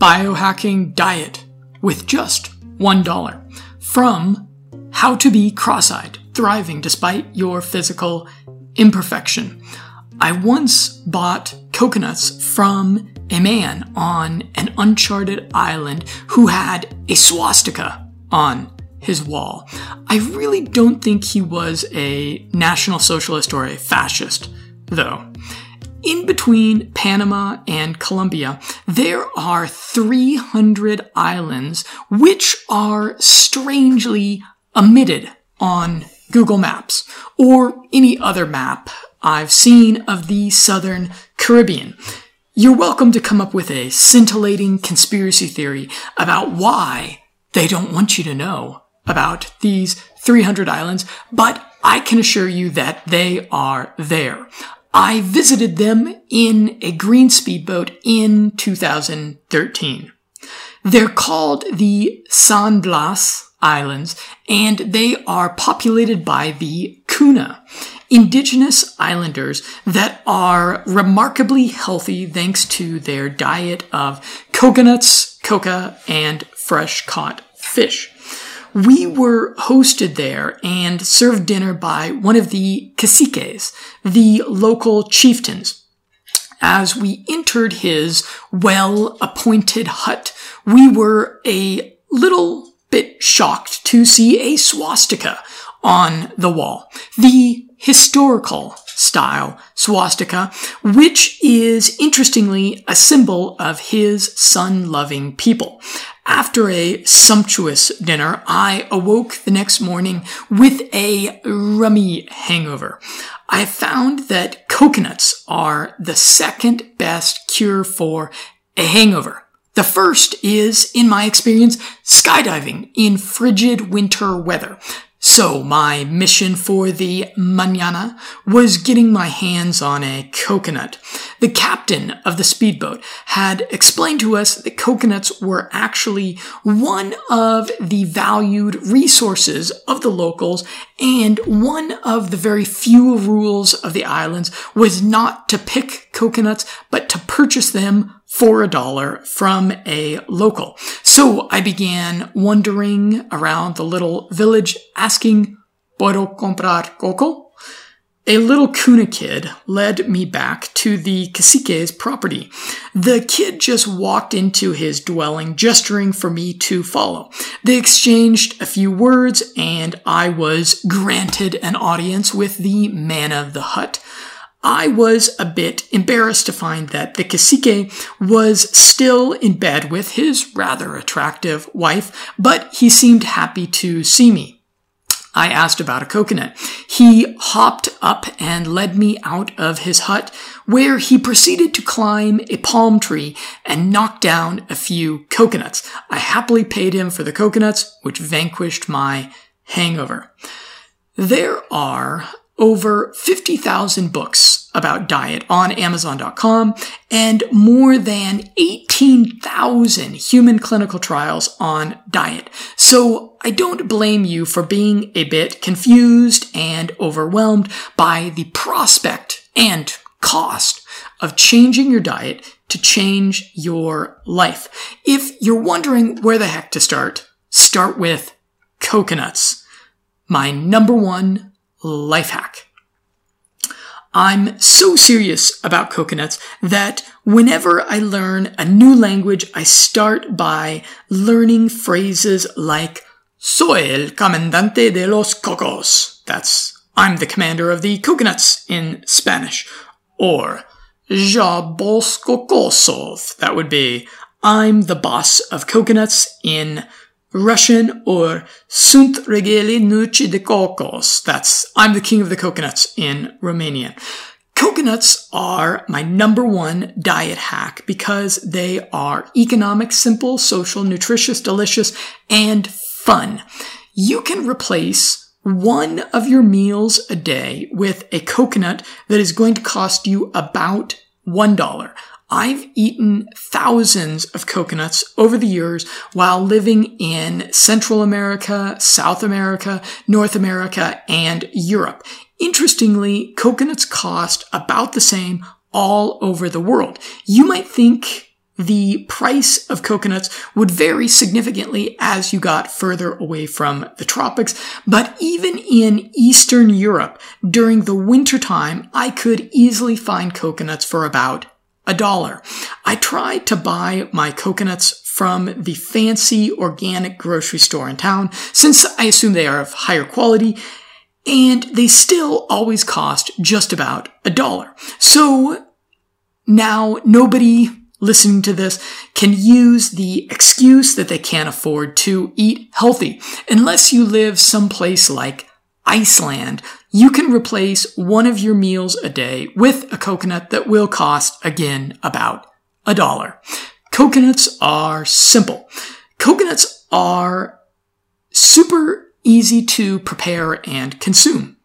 biohacking diet with just $1 from How to Be Cross Eyed, Thriving Despite Your Physical Imperfection. I once bought coconuts from a man on an uncharted island who had a swastika on his wall. I really don't think he was a National Socialist or a fascist, though. In between Panama and Colombia, there are 300 islands which are strangely omitted on Google Maps or any other map I've seen of the southern Caribbean. You're welcome to come up with a scintillating conspiracy theory about why they don't want you to know about these 300 islands, but I can assure you that they are there. I visited them in a green speedboat in 2013. They're called the San Blas Islands, and they are populated by the Kuna, indigenous islanders that are remarkably healthy thanks to their diet of coconuts, coca, and fresh caught fish we were hosted there and served dinner by one of the caciques, the local chieftains. As we entered his well appointed hut, we were a little bit shocked to see a swastika on the wall. The historical style swastika, which is interestingly a symbol of his sun loving people. After a sumptuous dinner, I awoke the next morning with a rummy hangover. I found that coconuts are the second best cure for a hangover. The first is, in my experience, skydiving in frigid winter weather. So my mission for the manana was getting my hands on a coconut. The captain of the speedboat had explained to us that coconuts were actually one of the valued resources of the locals and one of the very few rules of the islands was not to pick coconuts, but to purchase them for a dollar from a local. So I began wandering around the little village asking, ¿Puedo comprar coco? A little Kuna kid led me back to the cacique's property. The kid just walked into his dwelling, gesturing for me to follow. They exchanged a few words, and I was granted an audience with the man of the hut. I was a bit embarrassed to find that the cacique was still in bed with his rather attractive wife, but he seemed happy to see me. I asked about a coconut. He hopped up and led me out of his hut, where he proceeded to climb a palm tree and knock down a few coconuts. I happily paid him for the coconuts, which vanquished my hangover. There are over 50,000 books about diet on Amazon.com and more than 18,000 human clinical trials on diet. So I don't blame you for being a bit confused and overwhelmed by the prospect and cost of changing your diet to change your life. If you're wondering where the heck to start, start with coconuts. My number one life hack. I'm so serious about coconuts that whenever I learn a new language, I start by learning phrases like Soy el comandante de los cocos. That's I'm the commander of the coconuts in Spanish. Or Ja bos cocosov. That would be I'm the boss of coconuts in Russian or Sunt regele nuci de cocos. That's I'm the king of the coconuts in Romanian. Coconuts are my number one diet hack because they are economic, simple, social, nutritious, delicious, and fun. You can replace one of your meals a day with a coconut that is going to cost you about $1. I've eaten thousands of coconuts over the years while living in Central America, South America, North America, and Europe. Interestingly, coconuts cost about the same all over the world. You might think the price of coconuts would vary significantly as you got further away from the tropics. But even in Eastern Europe, during the wintertime, I could easily find coconuts for about a dollar. I tried to buy my coconuts from the fancy organic grocery store in town, since I assume they are of higher quality, and they still always cost just about a dollar. So now nobody listening to this can use the excuse that they can't afford to eat healthy. Unless you live someplace like Iceland, you can replace one of your meals a day with a coconut that will cost, again, about a dollar. Coconuts are simple. Coconuts are super easy to prepare and consume.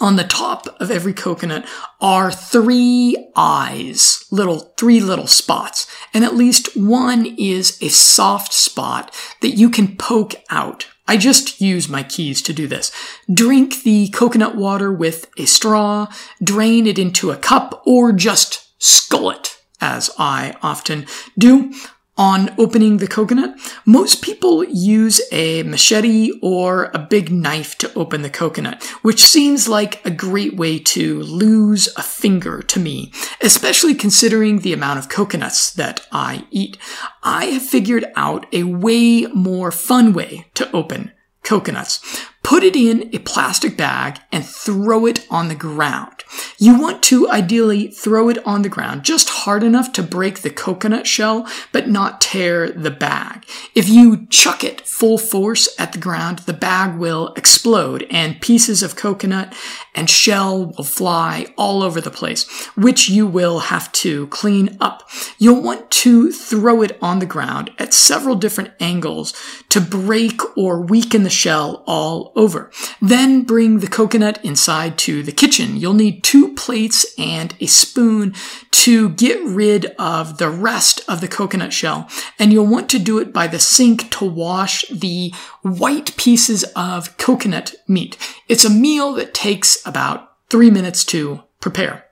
On the top of every coconut are three eyes, little, three little spots, and at least one is a soft spot that you can poke out. I just use my keys to do this. Drink the coconut water with a straw, drain it into a cup, or just scull it, as I often do on opening the coconut. Most people use a machete or a big knife to open the coconut, which seems like a great way to lose a finger to me, especially considering the amount of coconuts that I eat. I have figured out a way more fun way to open coconuts. Put it in a plastic bag and throw it on the ground. You want to ideally throw it on the ground just hard enough to break the coconut shell, but not tear the bag. If you chuck it full force at the ground, the bag will explode and pieces of coconut and shell will fly all over the place, which you will have to clean up. You'll want to throw it on the ground at several different angles to break or weaken the shell all over. Then bring the coconut inside to the kitchen. You'll need two plates and a spoon to get rid of the rest of the coconut shell. And you'll want to do it by the sink to wash the white pieces of coconut meat. It's a meal that takes about three minutes to prepare.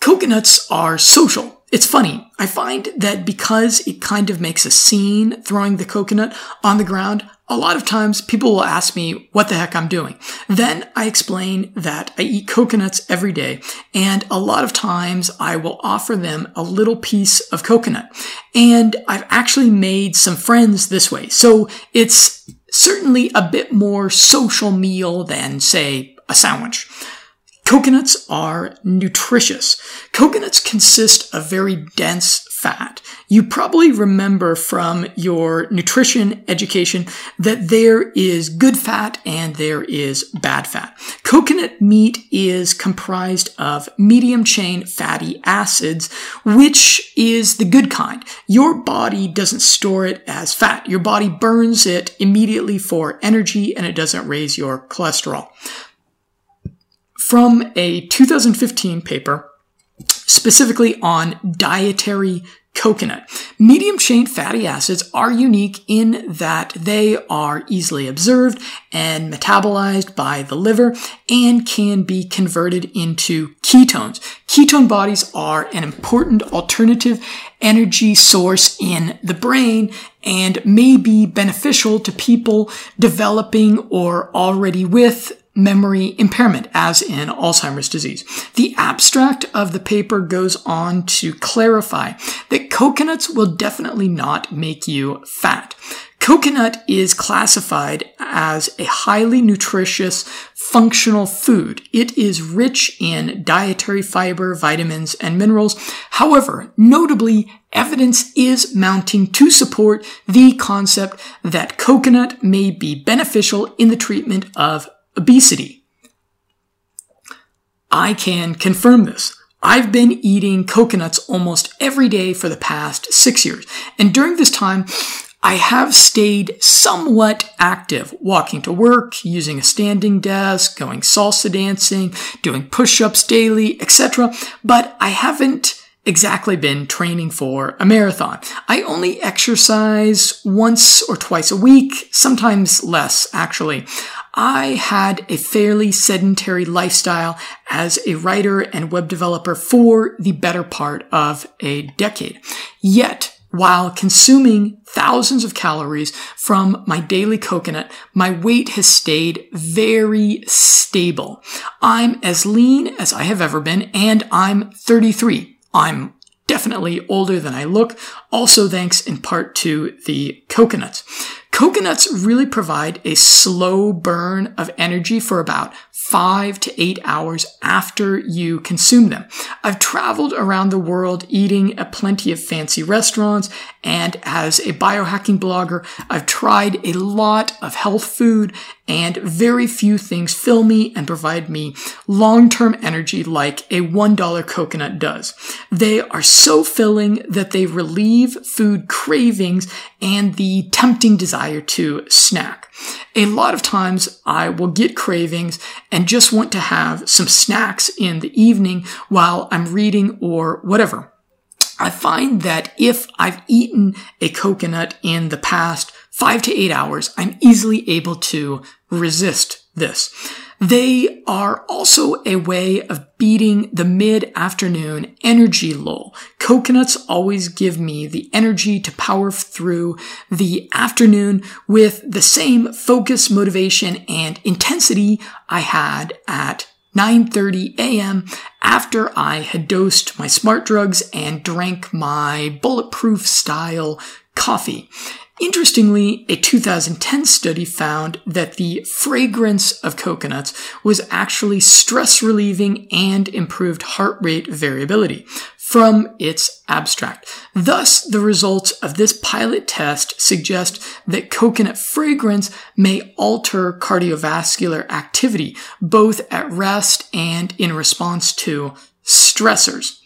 Coconuts are social. It's funny. I find that because it kind of makes a scene throwing the coconut on the ground, a lot of times people will ask me what the heck I'm doing. Then I explain that I eat coconuts every day and a lot of times I will offer them a little piece of coconut. And I've actually made some friends this way. So it's certainly a bit more social meal than say a sandwich. Coconuts are nutritious. Coconuts consist of very dense fat. You probably remember from your nutrition education that there is good fat and there is bad fat. Coconut meat is comprised of medium chain fatty acids, which is the good kind. Your body doesn't store it as fat. Your body burns it immediately for energy and it doesn't raise your cholesterol. From a 2015 paper, specifically on dietary coconut. Medium chain fatty acids are unique in that they are easily observed and metabolized by the liver and can be converted into ketones. Ketone bodies are an important alternative energy source in the brain and may be beneficial to people developing or already with memory impairment, as in Alzheimer's disease. The abstract of the paper goes on to clarify that coconuts will definitely not make you fat. Coconut is classified as a highly nutritious functional food. It is rich in dietary fiber, vitamins, and minerals. However, notably, evidence is mounting to support the concept that coconut may be beneficial in the treatment of obesity. I can confirm this. I've been eating coconuts almost every day for the past six years. And during this time, I have stayed somewhat active, walking to work, using a standing desk, going salsa dancing, doing push-ups daily, etc. But I haven't exactly been training for a marathon. I only exercise once or twice a week, sometimes less actually. I had a fairly sedentary lifestyle as a writer and web developer for the better part of a decade. Yet, while consuming thousands of calories from my daily coconut, my weight has stayed very stable. I'm as lean as I have ever been, and I'm 33. I'm definitely older than I look, also thanks in part to the coconuts. Coconuts really provide a slow burn of energy for about five to eight hours after you consume them. I've traveled around the world eating at plenty of fancy restaurants, and as a biohacking blogger, I've tried a lot of health food, and very few things fill me and provide me long-term energy like a $1 coconut does. They are so filling that they relieve food cravings and the tempting desire to snack. A lot of times I will get cravings and just want to have some snacks in the evening while I'm reading or whatever. I find that if I've eaten a coconut in the past five to eight hours, I'm easily able to resist this. They are also a way of beating the mid-afternoon energy lull. Coconuts always give me the energy to power through the afternoon with the same focus, motivation, and intensity I had at 9:30 a.m. after I had dosed my smart drugs and drank my bulletproof style coffee. Interestingly, a 2010 study found that the fragrance of coconuts was actually stress relieving and improved heart rate variability from its abstract. Thus, the results of this pilot test suggest that coconut fragrance may alter cardiovascular activity, both at rest and in response to stressors.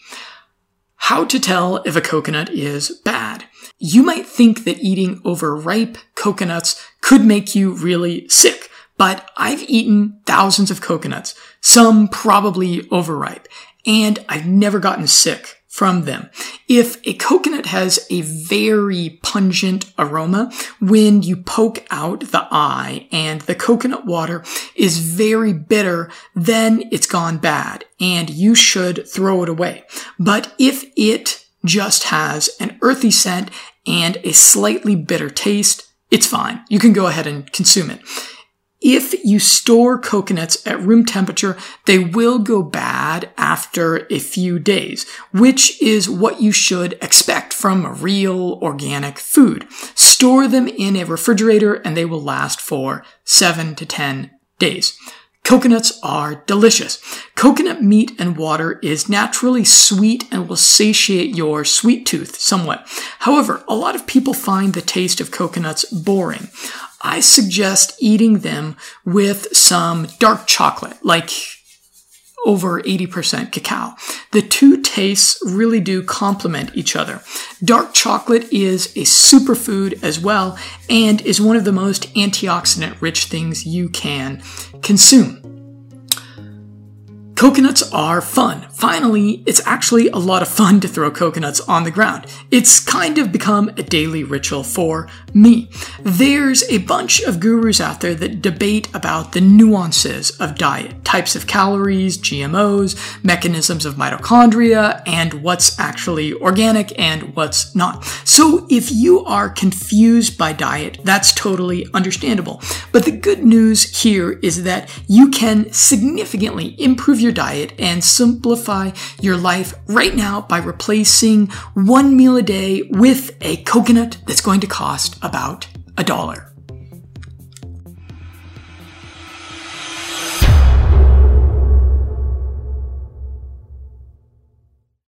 How to tell if a coconut is bad. You might think that eating overripe coconuts could make you really sick, but I've eaten thousands of coconuts, some probably overripe, and I've never gotten sick from them. If a coconut has a very pungent aroma, when you poke out the eye and the coconut water is very bitter, then it's gone bad and you should throw it away. But if it just has an earthy scent and a slightly bitter taste, it's fine. You can go ahead and consume it. If you store coconuts at room temperature, they will go bad after a few days, which is what you should expect from real organic food. Store them in a refrigerator and they will last for 7 to 10 days. Coconuts are delicious. Coconut meat and water is naturally sweet and will satiate your sweet tooth somewhat. However, a lot of people find the taste of coconuts boring. I suggest eating them with some dark chocolate, like over 80% cacao. The two tastes really do complement each other. Dark chocolate is a superfood as well and is one of the most antioxidant rich things you can consume. Coconuts are fun. Finally, it's actually a lot of fun to throw coconuts on the ground. It's kind of become a daily ritual for me. There's a bunch of gurus out there that debate about the nuances of diet, types of calories, GMOs, mechanisms of mitochondria, and what's actually organic and what's not. So if you are confused by diet, that's totally understandable. But the good news here is that you can significantly improve your diet and simplify your life right now by replacing one meal a day with a coconut that's going to cost about a dollar.